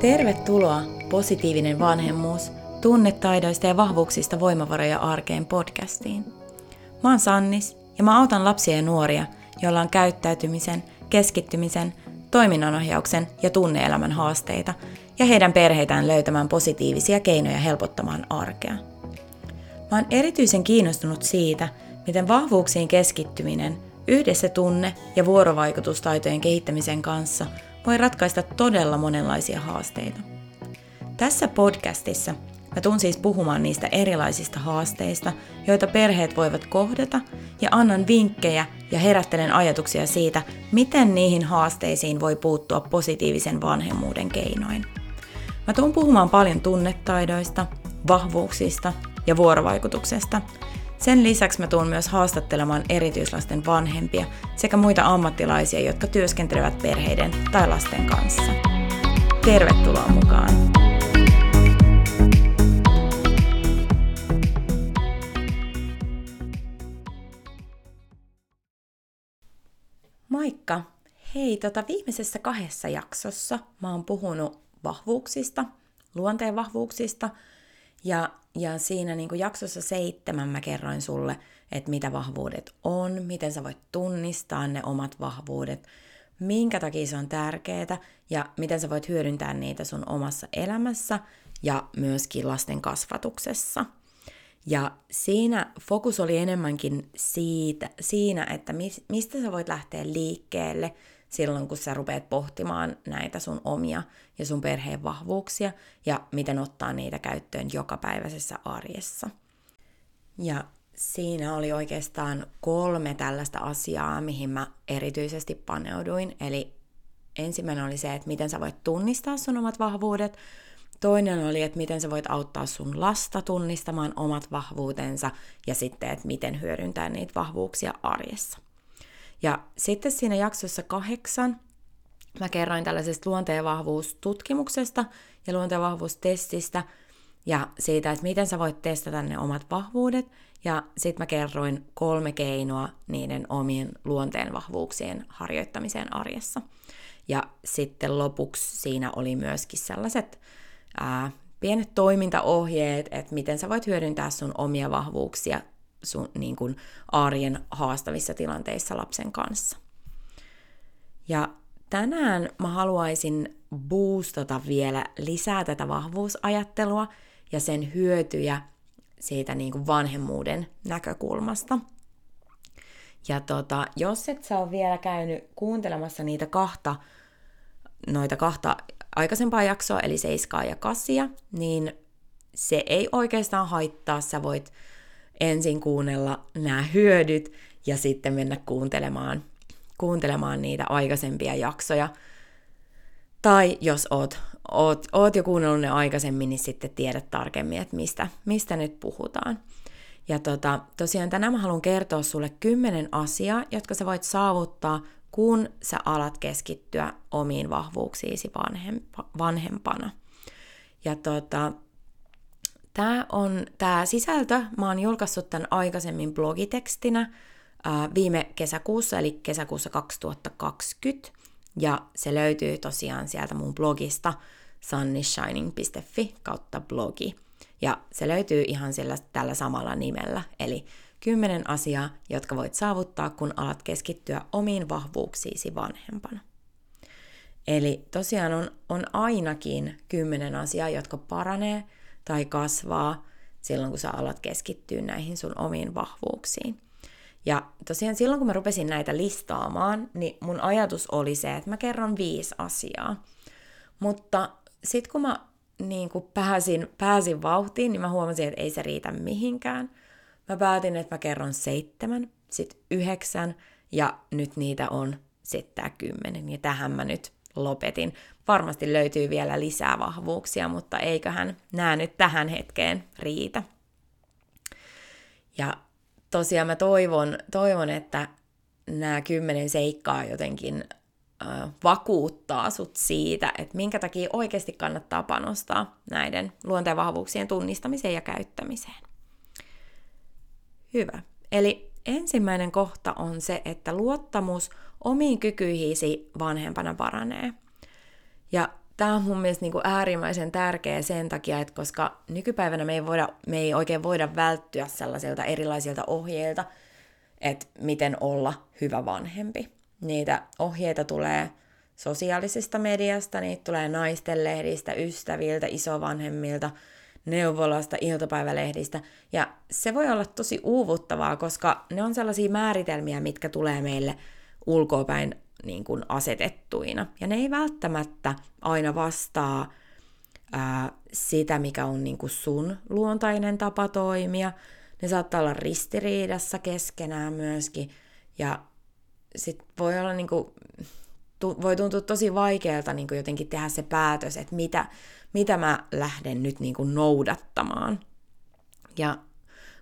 Tervetuloa Positiivinen vanhemmuus, tunnetaidoista ja vahvuuksista voimavaroja arkeen podcastiin. Mä oon Sannis ja mä autan lapsia ja nuoria, joilla on käyttäytymisen, keskittymisen, toiminnanohjauksen ja tunneelämän haasteita ja heidän perheitään löytämään positiivisia keinoja helpottamaan arkea. Mä oon erityisen kiinnostunut siitä, miten vahvuuksiin keskittyminen yhdessä tunne- ja vuorovaikutustaitojen kehittämisen kanssa voi ratkaista todella monenlaisia haasteita. Tässä podcastissa mä tuun siis puhumaan niistä erilaisista haasteista, joita perheet voivat kohdata, ja annan vinkkejä ja herättelen ajatuksia siitä, miten niihin haasteisiin voi puuttua positiivisen vanhemmuuden keinoin. Mä tuun puhumaan paljon tunnetaidoista, vahvuuksista ja vuorovaikutuksesta. Sen lisäksi mä tuun myös haastattelemaan erityislasten vanhempia sekä muita ammattilaisia, jotka työskentelevät perheiden tai lasten kanssa. Tervetuloa mukaan! Moikka! Hei, tota viimeisessä kahdessa jaksossa mä oon puhunut vahvuuksista, luonteen vahvuuksista, ja, ja siinä niin kuin jaksossa seitsemän mä kerroin sulle, että mitä vahvuudet on, miten sä voit tunnistaa ne omat vahvuudet, minkä takia se on tärkeää ja miten sä voit hyödyntää niitä sun omassa elämässä ja myöskin lasten kasvatuksessa. Ja siinä fokus oli enemmänkin siitä, siinä, että mistä sä voit lähteä liikkeelle silloin, kun sä rupeat pohtimaan näitä sun omia ja sun perheen vahvuuksia ja miten ottaa niitä käyttöön jokapäiväisessä arjessa. Ja siinä oli oikeastaan kolme tällaista asiaa, mihin mä erityisesti paneuduin. Eli ensimmäinen oli se, että miten sä voit tunnistaa sun omat vahvuudet. Toinen oli, että miten sä voit auttaa sun lasta tunnistamaan omat vahvuutensa ja sitten, että miten hyödyntää niitä vahvuuksia arjessa. Ja sitten siinä jaksossa kahdeksan mä kerroin tällaisesta luonteenvahvuustutkimuksesta ja luonteenvahvuustestistä ja siitä, että miten sä voit testata ne omat vahvuudet. Ja sitten mä kerroin kolme keinoa niiden omien luonteenvahvuuksien harjoittamiseen arjessa. Ja sitten lopuksi siinä oli myöskin sellaiset ää, pienet toimintaohjeet, että miten sä voit hyödyntää sun omia vahvuuksia sun niin kuin, arjen haastavissa tilanteissa lapsen kanssa. Ja tänään mä haluaisin boostata vielä lisää tätä vahvuusajattelua ja sen hyötyjä siitä niin kuin vanhemmuuden näkökulmasta. Ja tota, jos et sä ole vielä käynyt kuuntelemassa niitä kahta, noita kahta aikaisempaa jaksoa, eli 7 ja 8, niin se ei oikeastaan haittaa. Sä voit ensin kuunnella nämä hyödyt ja sitten mennä kuuntelemaan, kuuntelemaan niitä aikaisempia jaksoja. Tai jos oot, oot, oot jo kuunnellut ne aikaisemmin, niin sitten tiedät tarkemmin, että mistä, mistä nyt puhutaan. Ja tota, tosiaan tänään mä haluan kertoa sulle kymmenen asiaa, jotka sä voit saavuttaa, kun sä alat keskittyä omiin vahvuuksiisi vanhempana. Ja tota, Tämä on tämä sisältö, mä oon julkaissut tämän aikaisemmin blogitekstinä viime kesäkuussa, eli kesäkuussa 2020, ja se löytyy tosiaan sieltä mun blogista sunnishining.fi kautta blogi. Ja se löytyy ihan sillä, tällä samalla nimellä, eli kymmenen asiaa, jotka voit saavuttaa, kun alat keskittyä omiin vahvuuksiisi vanhempana. Eli tosiaan on, on ainakin kymmenen asiaa, jotka paranee tai kasvaa silloin, kun sä alat keskittyä näihin sun omiin vahvuuksiin. Ja tosiaan silloin, kun mä rupesin näitä listaamaan, niin mun ajatus oli se, että mä kerron viisi asiaa. Mutta sitten kun mä niin kun pääsin, pääsin vauhtiin, niin mä huomasin, että ei se riitä mihinkään. Mä päätin, että mä kerron seitsemän, sitten yhdeksän, ja nyt niitä on sitten kymmenen. Ja tähän mä nyt lopetin. Varmasti löytyy vielä lisää vahvuuksia, mutta eiköhän nämä nyt tähän hetkeen riitä. Ja tosiaan mä toivon, toivon että nämä kymmenen seikkaa jotenkin äh, vakuuttaa sut siitä, että minkä takia oikeasti kannattaa panostaa näiden luonteenvahvuuksien tunnistamiseen ja käyttämiseen. Hyvä. Eli ensimmäinen kohta on se, että luottamus omiin kykyihisi vanhempana paranee. Ja tämä on mun mielestä niin kuin äärimmäisen tärkeä sen takia, että koska nykypäivänä me ei, voida, me ei oikein voida välttyä sellaisilta erilaisilta ohjeilta, että miten olla hyvä vanhempi. Niitä ohjeita tulee sosiaalisesta mediasta, niitä tulee naisten lehdistä, ystäviltä, isovanhemmilta, neuvolasta, iltapäivälehdistä. Ja se voi olla tosi uuvuttavaa, koska ne on sellaisia määritelmiä, mitkä tulee meille ulkopäin niin kuin asetettuina. Ja ne ei välttämättä aina vastaa ää, sitä, mikä on niin kuin sun luontainen tapa toimia. Ne saattaa olla ristiriidassa keskenään myöskin. Ja sit voi olla niin kuin, tu, voi tuntua tosi vaikealta niin kuin jotenkin tehdä se päätös, että mitä, mitä mä lähden nyt niin kuin noudattamaan. Ja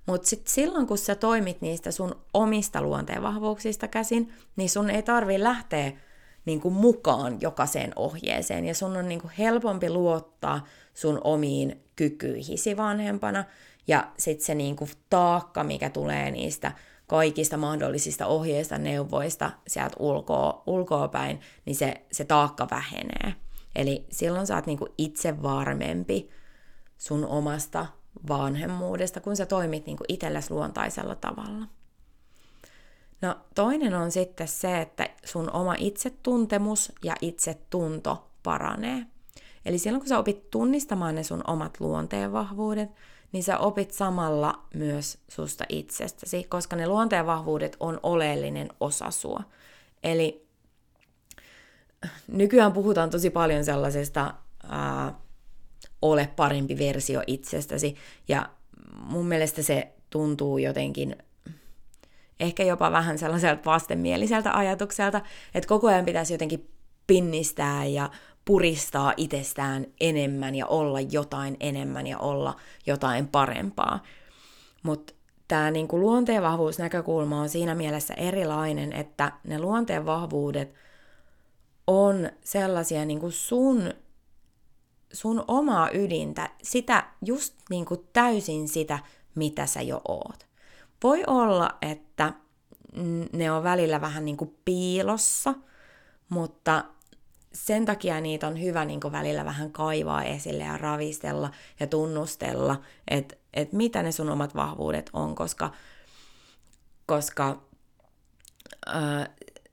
mutta sitten silloin, kun sä toimit niistä sun omista luonteenvahvuuksista käsin, niin sun ei tarvi lähteä niin kuin mukaan jokaiseen ohjeeseen. Ja sun on niin kuin helpompi luottaa sun omiin kykyihisi vanhempana. Ja sitten se niin kuin taakka, mikä tulee niistä kaikista mahdollisista ohjeista, neuvoista sieltä ulkoa, ulkoa päin, niin se, se taakka vähenee. Eli silloin sä oot kuin itse varmempi sun omasta vanhemmuudesta, kun sä toimit niin itsellesi luontaisella tavalla. No toinen on sitten se, että sun oma itsetuntemus ja itsetunto paranee. Eli silloin kun sä opit tunnistamaan ne sun omat luonteenvahvuudet, niin sä opit samalla myös susta itsestäsi, koska ne luonteenvahvuudet on oleellinen osa sua. Eli nykyään puhutaan tosi paljon sellaisesta ää, ole parempi versio itsestäsi. Ja mun mielestä se tuntuu jotenkin ehkä jopa vähän sellaiselta vastenmieliseltä ajatukselta, että koko ajan pitäisi jotenkin pinnistää ja puristaa itsestään enemmän ja olla jotain enemmän ja olla jotain parempaa. Mutta tämä niinku luonteenvahvuusnäkökulma on siinä mielessä erilainen, että ne luonteenvahvuudet on sellaisia niinku sun sun omaa ydintä, sitä just niin kuin täysin sitä, mitä sä jo oot. Voi olla, että ne on välillä vähän niin kuin piilossa, mutta sen takia niitä on hyvä niin kuin välillä vähän kaivaa esille ja ravistella ja tunnustella, että et mitä ne sun omat vahvuudet on, koska, koska äh,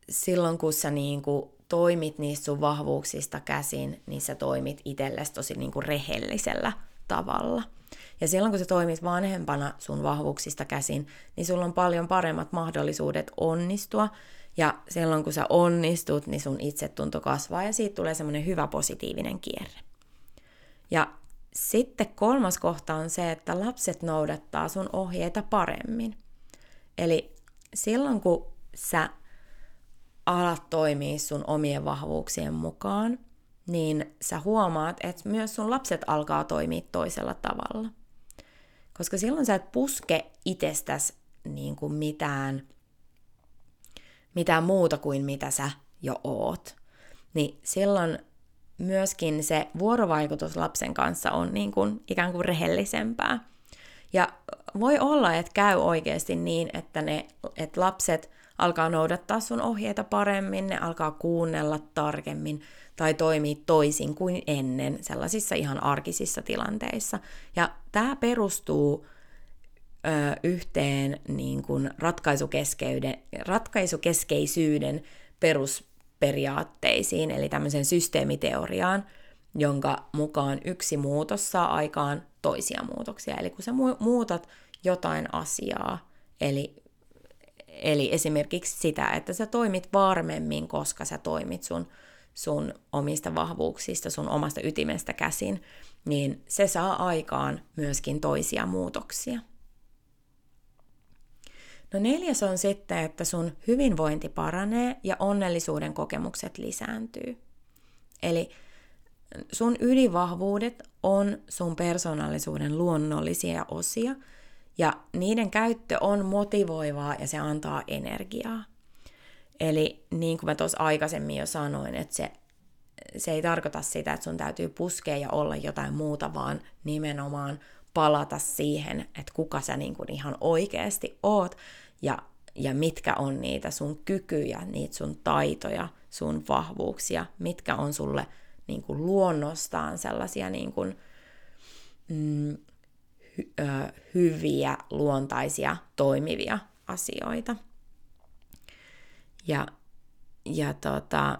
silloin kun sä niin kuin toimit niistä sun vahvuuksista käsin, niin sä toimit itsellesi tosi niin kuin rehellisellä tavalla. Ja silloin kun sä toimit vanhempana sun vahvuuksista käsin, niin sulla on paljon paremmat mahdollisuudet onnistua. Ja silloin kun sä onnistut, niin sun itsetunto kasvaa ja siitä tulee semmoinen hyvä positiivinen kierre. Ja sitten kolmas kohta on se, että lapset noudattaa sun ohjeita paremmin. Eli silloin kun sä alat toimia sun omien vahvuuksien mukaan, niin sä huomaat, että myös sun lapset alkaa toimia toisella tavalla. Koska silloin sä et puske itsestäsi niin kuin mitään, mitään muuta kuin mitä sä jo oot. Niin silloin myöskin se vuorovaikutus lapsen kanssa on niin kuin ikään kuin rehellisempää. Ja voi olla, että käy oikeasti niin, että, ne, että lapset – alkaa noudattaa sun ohjeita paremmin, ne alkaa kuunnella tarkemmin tai toimii toisin kuin ennen sellaisissa ihan arkisissa tilanteissa. Ja tämä perustuu ö, yhteen niin kuin ratkaisukeskeisyyden perusperiaatteisiin, eli tämmöisen systeemiteoriaan, jonka mukaan yksi muutos saa aikaan toisia muutoksia. Eli kun sä muutat jotain asiaa, eli Eli esimerkiksi sitä, että sä toimit varmemmin, koska sä toimit sun, sun omista vahvuuksista, sun omasta ytimestä käsin, niin se saa aikaan myöskin toisia muutoksia. No neljäs on sitten, että sun hyvinvointi paranee ja onnellisuuden kokemukset lisääntyy. Eli sun ydinvahvuudet on sun persoonallisuuden luonnollisia osia – ja niiden käyttö on motivoivaa ja se antaa energiaa. Eli niin kuin mä tuossa aikaisemmin jo sanoin, että se, se ei tarkoita sitä, että sun täytyy puskea ja olla jotain muuta, vaan nimenomaan palata siihen, että kuka sä niin kuin ihan oikeasti oot ja, ja mitkä on niitä sun kykyjä, niitä sun taitoja, sun vahvuuksia, mitkä on sulle niin kuin luonnostaan sellaisia niin kuin, mm, ö, hyviä, luontaisia, toimivia asioita. Ja, ja tota,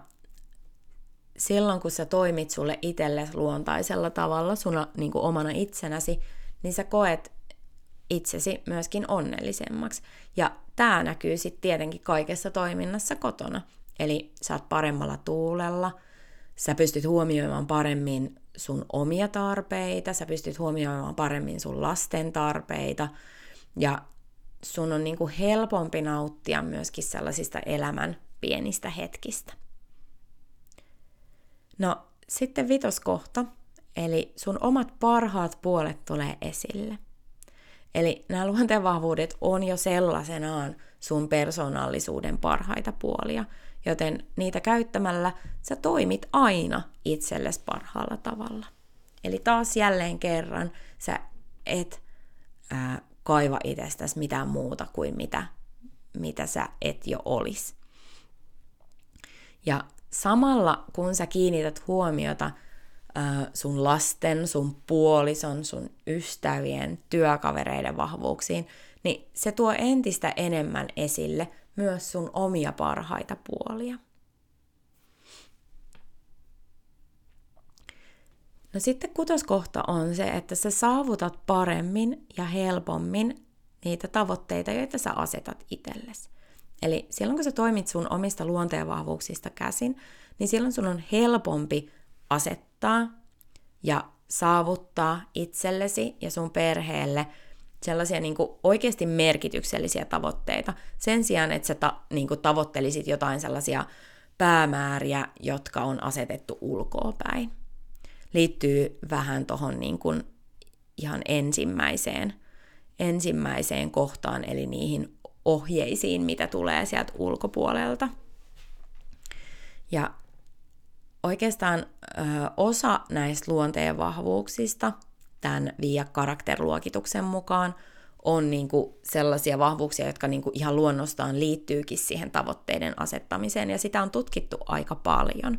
silloin kun sä toimit sulle itsellesi luontaisella tavalla, sun niin kuin omana itsenäsi, niin sä koet itsesi myöskin onnellisemmaksi. Ja tämä näkyy sitten tietenkin kaikessa toiminnassa kotona. Eli sä oot paremmalla tuulella, sä pystyt huomioimaan paremmin sun omia tarpeita, sä pystyt huomioimaan paremmin sun lasten tarpeita, ja sun on niinku helpompi nauttia myöskin sellaisista elämän pienistä hetkistä. No, sitten vitoskohta, eli sun omat parhaat puolet tulee esille. Eli nämä luonteenvahvuudet on jo sellaisenaan sun persoonallisuuden parhaita puolia, joten niitä käyttämällä sä toimit aina itsellesi parhaalla tavalla. Eli taas jälleen kerran sä et ää, kaiva itsestäsi mitään muuta kuin mitä, mitä sä et jo olisi. Ja samalla kun sä kiinnität huomiota sun lasten, sun puolison, sun ystävien, työkavereiden vahvuuksiin, niin se tuo entistä enemmän esille myös sun omia parhaita puolia. No sitten kutoskohta on se, että sä saavutat paremmin ja helpommin niitä tavoitteita, joita sä asetat itsellesi. Eli silloin kun sä toimit sun omista luonteenvahvuuksista käsin, niin silloin sun on helpompi asettaa ja saavuttaa itsellesi ja sun perheelle sellaisia niin kuin oikeasti merkityksellisiä tavoitteita. Sen sijaan, että sä ta, niin kuin tavoittelisit jotain sellaisia päämääriä, jotka on asetettu ulkoopäin. Liittyy vähän tuohon niin ihan ensimmäiseen, ensimmäiseen kohtaan, eli niihin ohjeisiin, mitä tulee sieltä ulkopuolelta. Ja oikeastaan ö, osa näistä luonteen vahvuuksista tämän via karakterluokituksen mukaan on niin kuin sellaisia vahvuuksia, jotka niin kuin ihan luonnostaan liittyykin siihen tavoitteiden asettamiseen, ja sitä on tutkittu aika paljon.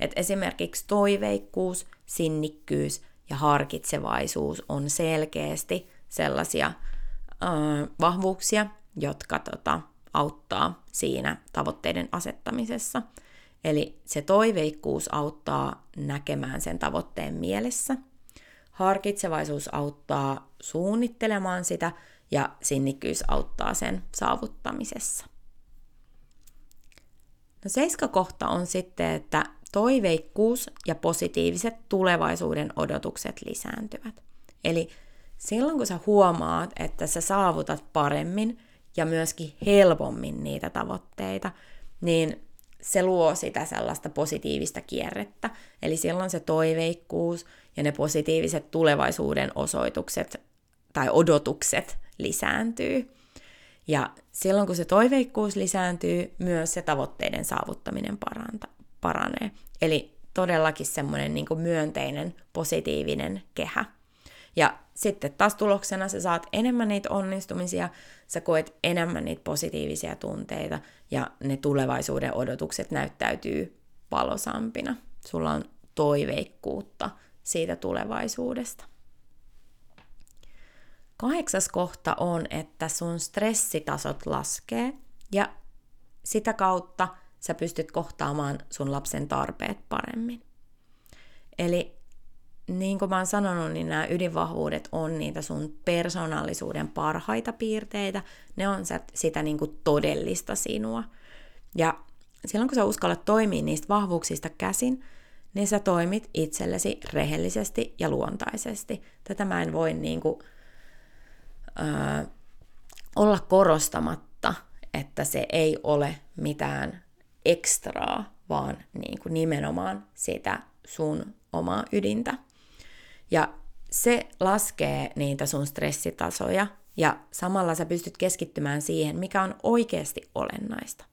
Et esimerkiksi toiveikkuus, sinnikkyys ja harkitsevaisuus on selkeästi sellaisia ö, vahvuuksia, jotka tota, auttaa siinä tavoitteiden asettamisessa – Eli se toiveikkuus auttaa näkemään sen tavoitteen mielessä. Harkitsevaisuus auttaa suunnittelemaan sitä ja sinnikkyys auttaa sen saavuttamisessa. No seiska kohta on sitten, että toiveikkuus ja positiiviset tulevaisuuden odotukset lisääntyvät. Eli silloin kun sä huomaat, että sä saavutat paremmin ja myöskin helpommin niitä tavoitteita, niin se luo sitä sellaista positiivista kierrettä. Eli silloin se toiveikkuus ja ne positiiviset tulevaisuuden osoitukset tai odotukset lisääntyy. Ja silloin kun se toiveikkuus lisääntyy, myös se tavoitteiden saavuttaminen paranta, paranee. Eli todellakin semmoinen niin myönteinen, positiivinen kehä. Ja sitten taas tuloksena sä saat enemmän niitä onnistumisia, sä koet enemmän niitä positiivisia tunteita ja ne tulevaisuuden odotukset näyttäytyy valosampina. Sulla on toiveikkuutta siitä tulevaisuudesta. Kahdeksas kohta on, että sun stressitasot laskee ja sitä kautta sä pystyt kohtaamaan sun lapsen tarpeet paremmin. Eli niin kuin mä oon sanonut, niin nämä ydinvahvuudet on niitä sun persoonallisuuden parhaita piirteitä. Ne on sitä niin kuin todellista sinua. Ja silloin kun sä uskallat toimia niistä vahvuuksista käsin, niin sä toimit itsellesi rehellisesti ja luontaisesti. Tätä mä en voi niin kuin, äh, olla korostamatta, että se ei ole mitään ekstraa, vaan niin kuin nimenomaan sitä sun omaa ydintä. Ja se laskee niitä sun stressitasoja ja samalla sä pystyt keskittymään siihen, mikä on oikeasti olennaista.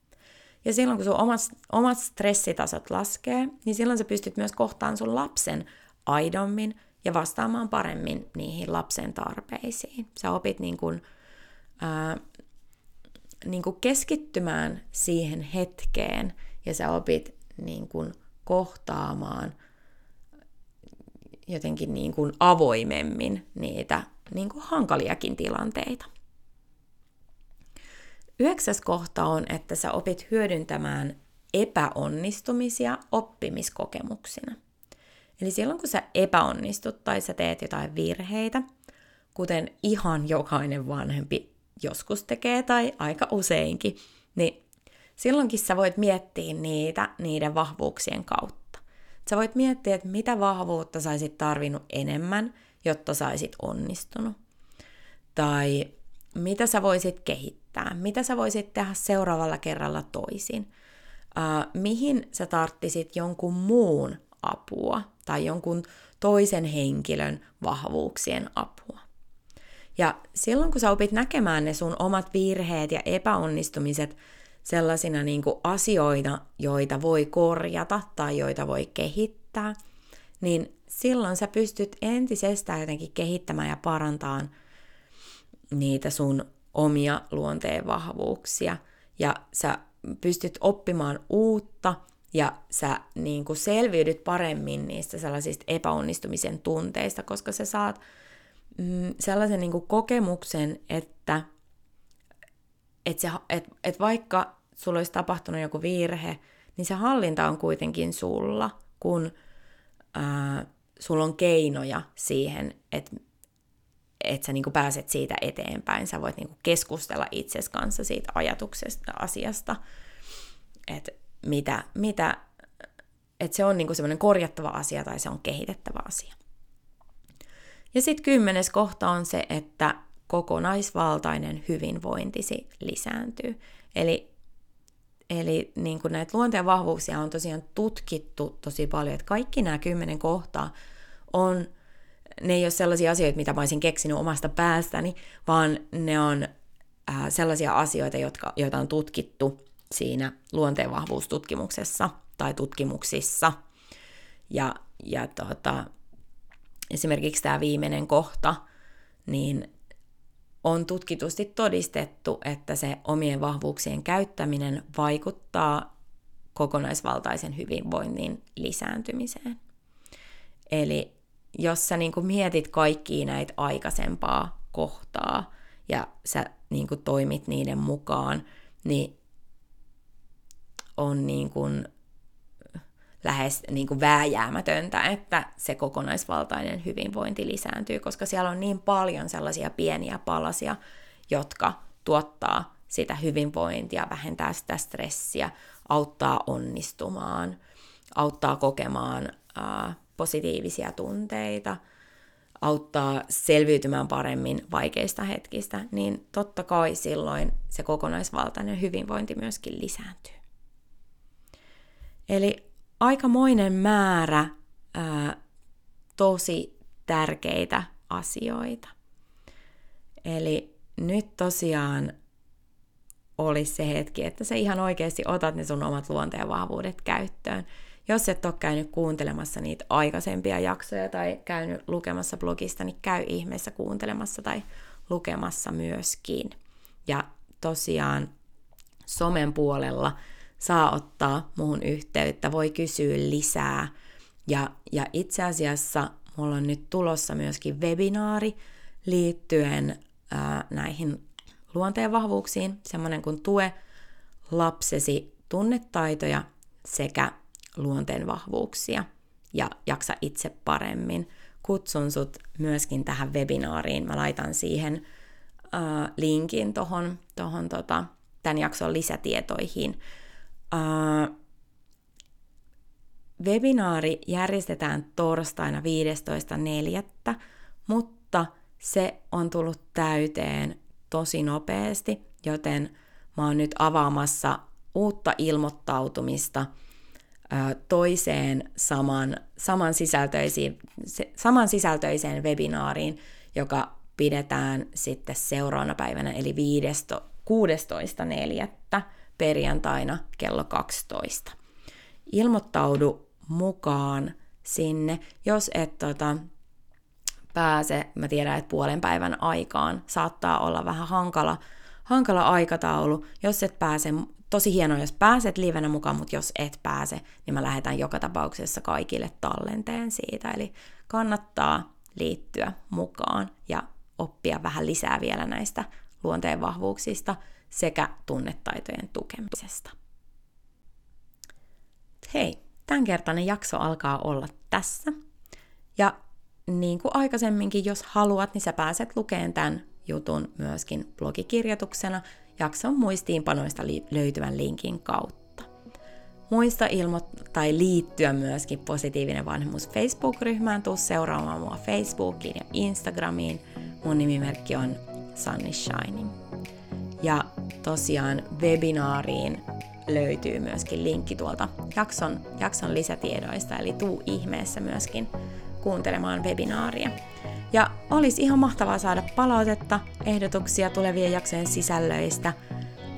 Ja silloin kun sun omat, omat stressitasot laskee, niin silloin sä pystyt myös kohtaan sun lapsen aidommin ja vastaamaan paremmin niihin lapsen tarpeisiin. Sä opit niin kuin, ää, niin kuin keskittymään siihen hetkeen ja sä opit niin kuin kohtaamaan jotenkin niin kuin avoimemmin niitä niin kuin hankaliakin tilanteita. Yhdeksäs kohta on, että sä opit hyödyntämään epäonnistumisia oppimiskokemuksina. Eli silloin kun sä epäonnistut tai sä teet jotain virheitä, kuten ihan jokainen vanhempi joskus tekee tai aika useinkin, niin silloinkin sä voit miettiä niitä niiden vahvuuksien kautta. Sä voit miettiä, että mitä vahvuutta saisit tarvinnut enemmän, jotta saisit onnistunut. Tai mitä sä voisit kehittää, mitä sä voisit tehdä seuraavalla kerralla toisin. Uh, mihin sä tarttisit jonkun muun apua tai jonkun toisen henkilön vahvuuksien apua. Ja silloin kun sä opit näkemään ne sun omat virheet ja epäonnistumiset sellaisina niin kuin asioina, joita voi korjata tai joita voi kehittää, niin silloin sä pystyt entisestään jotenkin kehittämään ja parantamaan niitä sun omia luonteen vahvuuksia. Ja sä pystyt oppimaan uutta ja sä niin kuin selviydyt paremmin niistä sellaisista epäonnistumisen tunteista, koska sä saat mm, sellaisen niin kuin kokemuksen, että et se, et, et vaikka sulla olisi tapahtunut joku virhe, niin se hallinta on kuitenkin sulla, kun ää, sulla on keinoja siihen, että et sä niinku pääset siitä eteenpäin. Sä voit niinku keskustella itses kanssa siitä ajatuksesta, asiasta, että mitä, mitä että se on niinku semmoinen korjattava asia tai se on kehitettävä asia. Ja sitten kymmenes kohta on se, että kokonaisvaltainen hyvinvointisi lisääntyy. Eli, eli niin kuin näitä luonteen vahvuuksia on tosiaan tutkittu tosi paljon, että kaikki nämä kymmenen kohtaa on, ne ei ole sellaisia asioita, mitä mä olisin keksinyt omasta päästäni, vaan ne on äh, sellaisia asioita, jotka, joita on tutkittu siinä luonteenvahvuustutkimuksessa tai tutkimuksissa. Ja, ja tota, esimerkiksi tämä viimeinen kohta, niin on tutkitusti todistettu, että se omien vahvuuksien käyttäminen vaikuttaa kokonaisvaltaisen hyvinvoinnin lisääntymiseen. Eli jos sä niin mietit kaikkia näitä aikaisempaa kohtaa ja sä niin toimit niiden mukaan, niin on niin kuin lähes niin kuin vääjäämätöntä, että se kokonaisvaltainen hyvinvointi lisääntyy, koska siellä on niin paljon sellaisia pieniä palasia, jotka tuottaa sitä hyvinvointia, vähentää sitä stressiä, auttaa onnistumaan, auttaa kokemaan ää, positiivisia tunteita, auttaa selviytymään paremmin vaikeista hetkistä, niin totta kai silloin se kokonaisvaltainen hyvinvointi myöskin lisääntyy. Eli aikamoinen määrä ää, tosi tärkeitä asioita. Eli nyt tosiaan olisi se hetki, että sä ihan oikeasti otat ne sun omat luonteen vahvuudet käyttöön. Jos et ole käynyt kuuntelemassa niitä aikaisempia jaksoja tai käynyt lukemassa blogista, niin käy ihmeessä kuuntelemassa tai lukemassa myöskin. Ja tosiaan somen puolella saa ottaa muhun yhteyttä, voi kysyä lisää. Ja, ja itse asiassa mulla on nyt tulossa myöskin webinaari liittyen ää, näihin luonteenvahvuuksiin, semmoinen kuin tue lapsesi tunnetaitoja sekä luonteenvahvuuksia ja jaksa itse paremmin. Kutsun sut myöskin tähän webinaariin. Mä laitan siihen linkin tuohon tohon, tota, tämän jakson lisätietoihin. Uh, webinaari järjestetään torstaina 15.4., mutta se on tullut täyteen tosi nopeasti, joten mä oon nyt avaamassa uutta ilmoittautumista toiseen saman, saman, sisältöisiin, saman sisältöiseen webinaariin, joka pidetään sitten seuraavana päivänä, eli 16.4 perjantaina kello 12. Ilmoittaudu mukaan sinne, jos et tota, pääse, mä tiedän, että puolen päivän aikaan saattaa olla vähän hankala, hankala aikataulu, jos et pääse tosi hienoa, jos pääset livenä mukaan, mutta jos et pääse, niin mä lähetän joka tapauksessa kaikille tallenteen siitä. Eli kannattaa liittyä mukaan ja oppia vähän lisää vielä näistä luonteen vahvuuksista sekä tunnetaitojen tukemisesta. Hei, tämänkertainen jakso alkaa olla tässä. Ja niin kuin aikaisemminkin, jos haluat, niin sä pääset lukemaan tämän jutun myöskin blogikirjoituksena jakson muistiinpanoista löytyvän linkin kautta. Muista ilmo- tai liittyä myöskin positiivinen vanhemmuus Facebook-ryhmään, tuu seuraamaan mua Facebookiin ja Instagramiin. Mun nimimerkki on Sunny Shining. Ja tosiaan webinaariin löytyy myöskin linkki tuolta jakson, jakson lisätiedoista, eli tuu ihmeessä myöskin kuuntelemaan webinaaria. Ja olisi ihan mahtavaa saada palautetta, ehdotuksia tulevien jaksojen sisällöistä,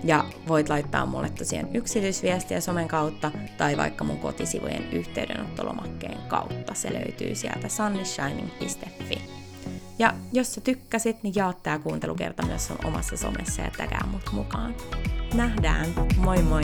ja voit laittaa mulle tosiaan yksityisviestiä somen kautta tai vaikka mun kotisivujen yhteydenottolomakkeen kautta. Se löytyy sieltä sunnyshining.fi. Ja jos sä tykkäsit, niin jaa tää kuuntelukerta myös omassa somessa ja tägää mut mukaan. Nähdään, moi moi!